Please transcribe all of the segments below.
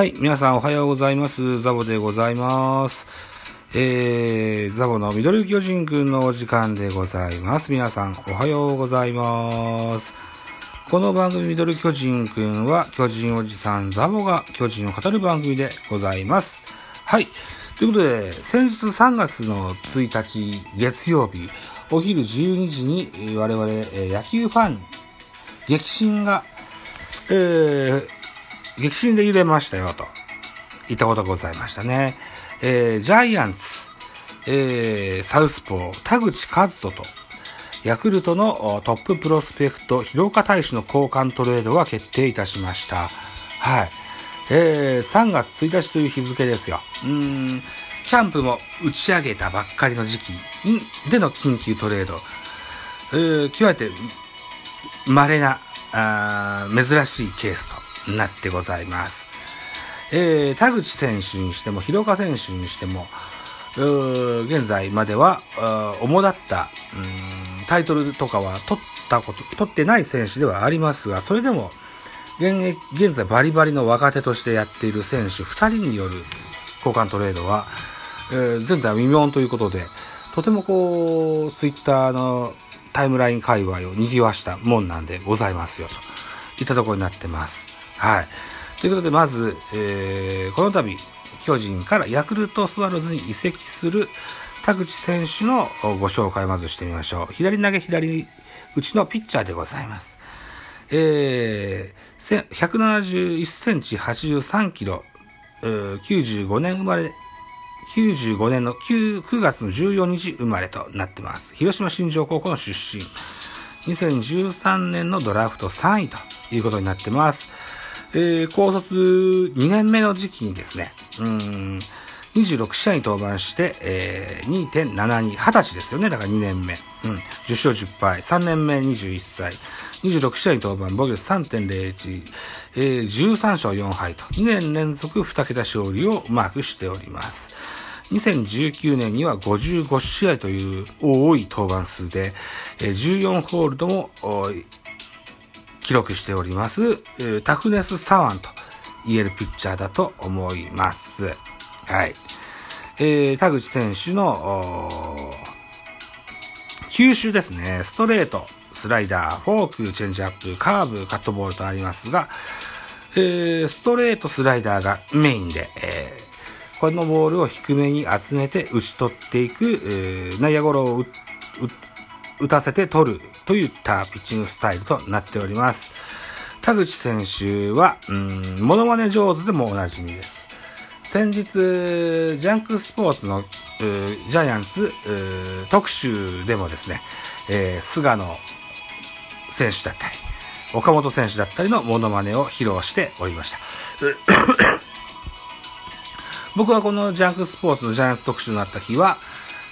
はい、皆さんおはようございます。ザボでございます。えー、ザボのミドル巨人くんのお時間でございます。皆さんおはようございます。この番組ミドル巨人くんは巨人おじさんザボが巨人を語る番組でございます。はい。ということで、先日3月の1日月曜日、お昼12時に我々野球ファン、激震が、えー、激震で揺れましたよ、と。言ったことがございましたね。えー、ジャイアンツ、えー、サウスポー、田口和人と、ヤクルトのトッププロスペクト、広岡大使の交換トレードが決定いたしました。はい。えー、3月1日という日付ですよ。うん、キャンプも打ち上げたばっかりの時期での緊急トレード。えー、極めて稀な、あ珍しいケースとなってございます。えー、田口選手にしても、広岡選手にしても、現在までは、主だった、タイトルとかは取ったこと、取ってない選手ではありますが、それでも、現役現在バリバリの若手としてやっている選手2人による交換トレードは、えー前代未聞ということで、とてもこう、ツイッターのタイムライン界隈を賑わしたもんなんでございますよ、といったところになってます。はい。ということで、まず、えーこの度、巨人からヤクルトスワローズに移籍する田口選手のご紹介をまずしてみましょう。左投げ左打ちのピッチャーでございます。えー、171センチ83キロ、えー95年生まれ、95年の 9, 9月の14日生まれとなってます。広島新庄高校の出身。2013年のドラフト3位ということになってます。えー、高卒2年目の時期にですね、うーん、26試合に登板して、えー、2.72、20歳ですよね。だから2年目。うん。10勝10敗。3年目21歳。26試合に登板、防御率3.01、えー、13勝4敗と、2年連続2桁勝利をマークしております。2019年には55試合という多い登板数で、14ホールドも記録しております、タフネス左腕と言えるピッチャーだと思います。はい。えー田口選手の、球種ですね。ストレート、スライダー、フォーク、チェンジアップ、カーブ、カットボールとありますが、えーストレート、スライダーがメインで、えーこのボールを低めに集めて打ち取っていく、えー内野ゴロを打打たせて取るといったピッチングスタイルとなっております。田口選手は、うん、モノマネ上手でもおなじみです。先日、ジャンクスポーツの、ジャイアンツ、特集でもですね、えー菅野選手だったり、岡本選手だったりのモノマネを披露しておりました。僕はこのジャンクスポーツのジャイアンツ特集になった日は、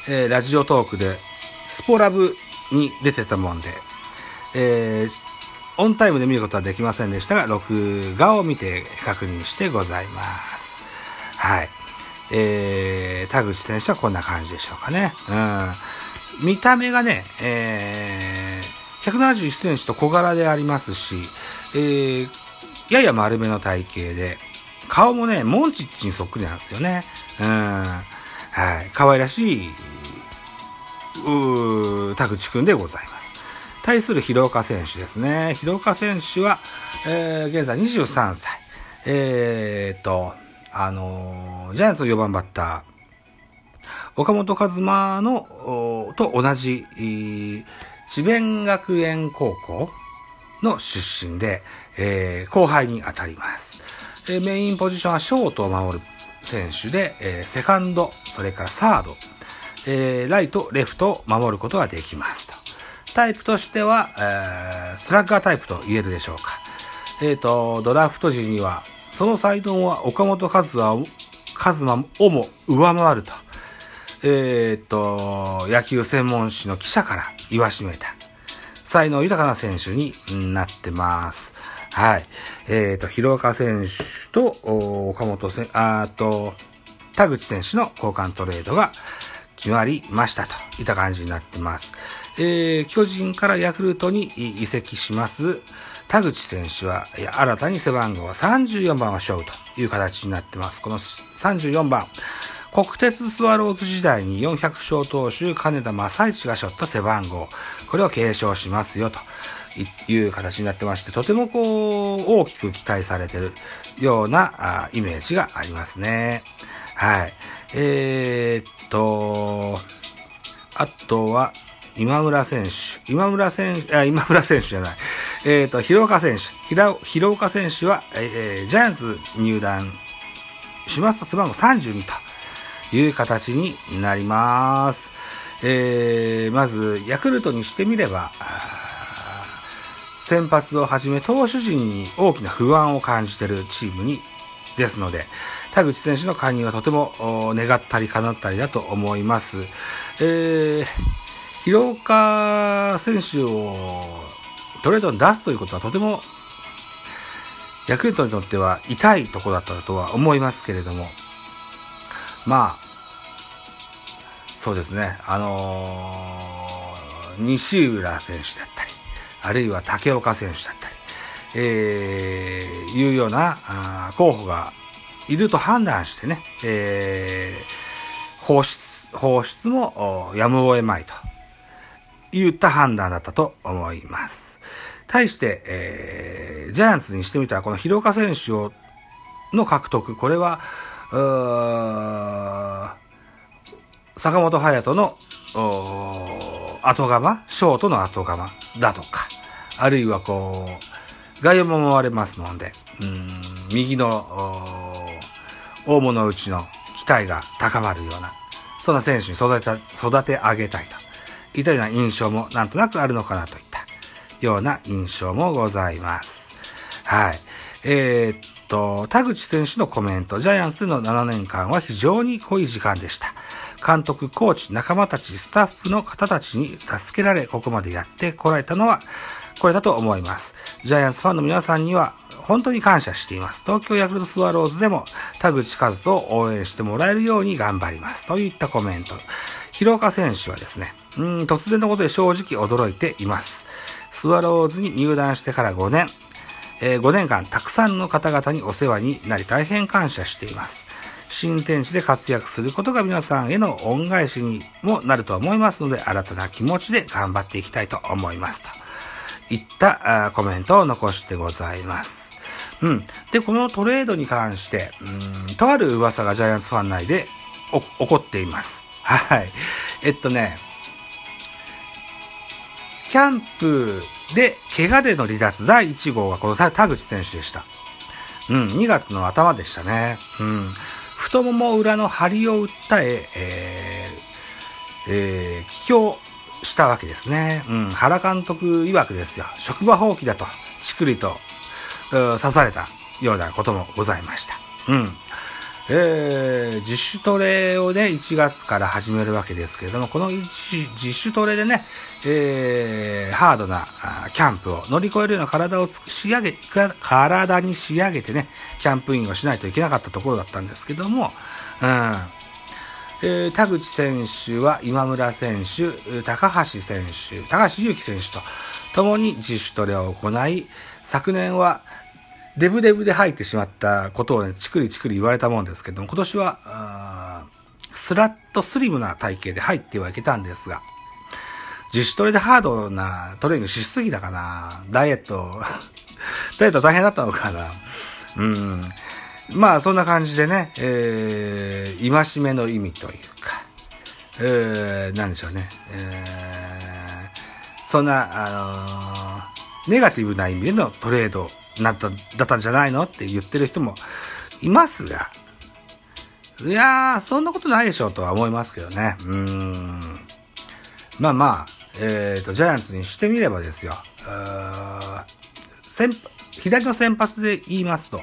えーラジオトークで、スポラブに出てたもんで、えーオンタイムで見ることはできませんでしたが、録画を見て確認してございます。はい。えー、田口選手はこんな感じでしょうかね。うん。見た目がね、えー、171センチと小柄でありますし、えー、やや丸めの体型で、顔もね、モンチッチにそっくりなんですよね。うん。はい。可愛らしい、田口くんでございます。対する広岡選手ですね。広岡選手は、えー、現在23歳。えーっと、あのージャイアンツの4番バッター、岡本和真の、と同じ、智弁学園高校の出身で、えー後輩に当たります。えメインポジションはショートを守る選手で、えーセカンド、それからサード、えーライト、レフトを守ることができますと。タイプとしては、えースラッガータイプと言えるでしょうか。えっ、と、ドラフト時には、そのサイドは岡本和真を和真をも上回ると。えっ、と、野球専門誌の記者から言わしめた。才能豊かな選手になってます。はい。えっ、と、広岡選手と、岡本選、あと、田口選手の交換トレードが決まりましたといった感じになってます。えー、巨人からヤクルトに移籍します、田口選手は、新たに背番号は34番を背負うという形になってます。この34番、国鉄スワローズ時代に400勝投手金田正一が背負った背番号、これを継承しますよという形になってまして、とてもこう、大きく期待されてるようなイメージがありますね。はい。えー、っと、あとは、今村選手。今村選手、あ、今村選手じゃない。えっ、と、広岡選手。広岡選手は、えー、ジャイアンツ入団しますと背番号32という形になります。えー、まず、ヤクルトにしてみれば、先発をはじめ投手陣に大きな不安を感じているチームに、ですので、田口選手の加入はとても願ったり叶ったりだと思います。えー、広岡選手をトレードに出すということはとてもヤクルトにとっては痛いとこだったとは思いますけれども、まあ、そうですね、あのー、西浦選手だったり、あるいは竹岡選手だったり、えー、いうようなあ候補がいると判断してね、えー、放出、放出もやむを得まいと言った判断だったと思います。対して、えー、ジャイアンツにしてみたら、この広岡選手を、の獲得、これは、坂本勇人の、後釜、ショートの後釜だとか、あるいはこう、外野も回れますので、うん、右の、大物打ちの期待が高まるような、そんな選手に育て、育て上げたいといったような印象もなんとなくあるのかなといったような印象もございます。はい。えー、っと、田口選手のコメント、ジャイアンツの7年間は非常に濃い時間でした。監督、コーチ、仲間たち、スタッフの方たちに助けられ、ここまでやってこられたのは、これだと思います。ジャイアンツファンの皆さんには本当に感謝しています。東京ヤクルトスワローズでも田口和人を応援してもらえるように頑張ります。といったコメント。広岡選手はですね、うん、突然のことで正直驚いています。スワローズに入団してから5年、えー、5年間たくさんの方々にお世話になり大変感謝しています。新天地で活躍することが皆さんへの恩返しにもなると思いますので、新たな気持ちで頑張っていきたいと思いますと。いったコメントを残してございます。うん。で、このトレードに関して、うん、とある噂がジャイアンツファン内で起こっています。はい。えっとね、キャンプで怪我での離脱第1号がこの田口選手でした。うん、2月の頭でしたね。うん。太もも裏の張りを訴え、えー、えー、帰郷したわけですね。うん、原監督曰くですよ。職場放棄だと、ちくりと、刺されたようなこともございました。うん。えー、自主トレをね、1月から始めるわけですけれども、この自主トレでね、えー、ハードなキャンプを乗り越えるような体を仕上げ、体に仕上げてね、キャンプインをしないといけなかったところだったんですけども、うん。えー、田口選手は今村選手、高橋選手、高橋祐希選手と共に自主トレを行い、昨年はデブデブで入ってしまったことをね、チクリチクリ言われたもんですけども、今年は、スラッとスリムな体型で入ってはいけたんですが、自主トレでハードなトレーニングしすぎたかなダイエット、ダイエット大変だったのかなうん。まあ、そんな感じでね、えー、戒めの意味というか、えー、なんでしょうね、えー、そんな、あのー、ネガティブな意味でのトレードなった、だったんじゃないのって言ってる人もいますが、いやー、そんなことないでしょうとは思いますけどね。うーん。まあまあ、えっ、ー、と、ジャイアンツにしてみればですよ。先、左の先発で言いますと、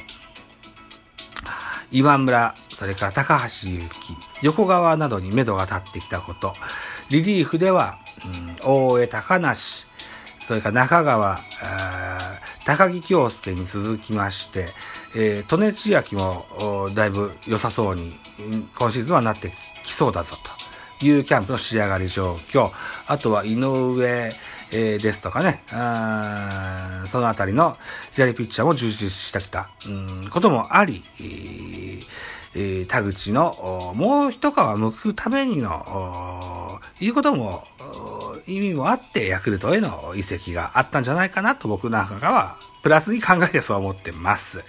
岩村、それから高橋祐希、横川などに目処が立ってきたこと、リリーフでは、うん、大江高梨、それから中川、高木京介に続きまして、えー、利根千秋もだいぶ良さそうに今シーズンはなってきそうだぞというキャンプの仕上がり状況、あとは井上、えー、ですとかね、あそのあたりの左ピッチャーも充実してきた、うん、こともあり、えー、田口のもう一皮向くためにの、いうことも、意味もあってヤクルトへの移籍があったんじゃないかなと僕なんかはプラスに考えてそう思ってます。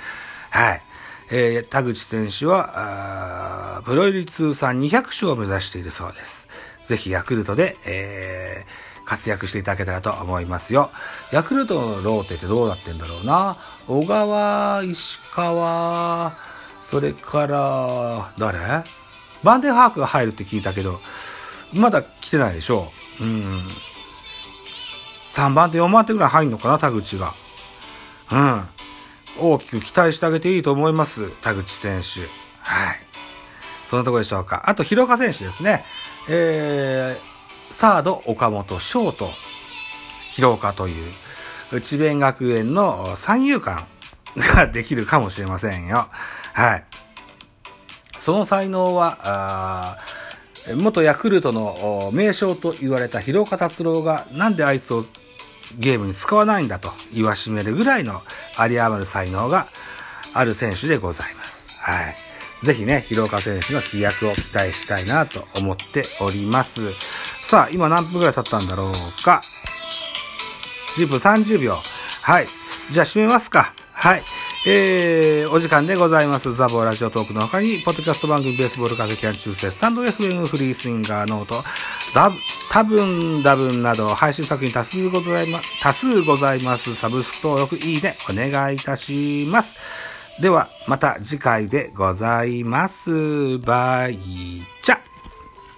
はい。えー、田口選手は、プロ入り通算200勝を目指しているそうです。ぜひヤクルトで、えー、活躍していただけたらと思いますよ。ヤクルトのローテってどうなってんだろうな。小川、石川、それから、誰？バンデンハークが入るって聞いたけど、まだ来てないでしょう。うん。3番手4番手ぐらい入んのかな、田口が。うん。大きく期待してあげていいと思います。田口選手。はい。そんなとこでしょうか。あと、広岡選手ですね。えー、サード、岡本、ショート、広岡という、智弁学園の三遊間ができるかもしれませんよ。はい。その才能は、元ヤクルトの名将と言われた広岡達郎がなんであいつをゲームに使わないんだと言わしめるぐらいの有り余る才能がある選手でございます。はい。ぜひね、広岡選手の飛躍を期待したいなと思っております。さあ、今何分ぐらい経ったんだろうか。10分30秒。はい。じゃあ閉めますか。はい。えー、お時間でございます。ザボーラジオトークの他に、ポッドキャスト番組ベースボールカフェキャン中世、スタンド FM フリースインガーノート、ダブ、多分、ダブンなど、配信作品多数ございま、多数ございます。サブスク登録、いいね、お願いいたします。では、また次回でございます。バイチャ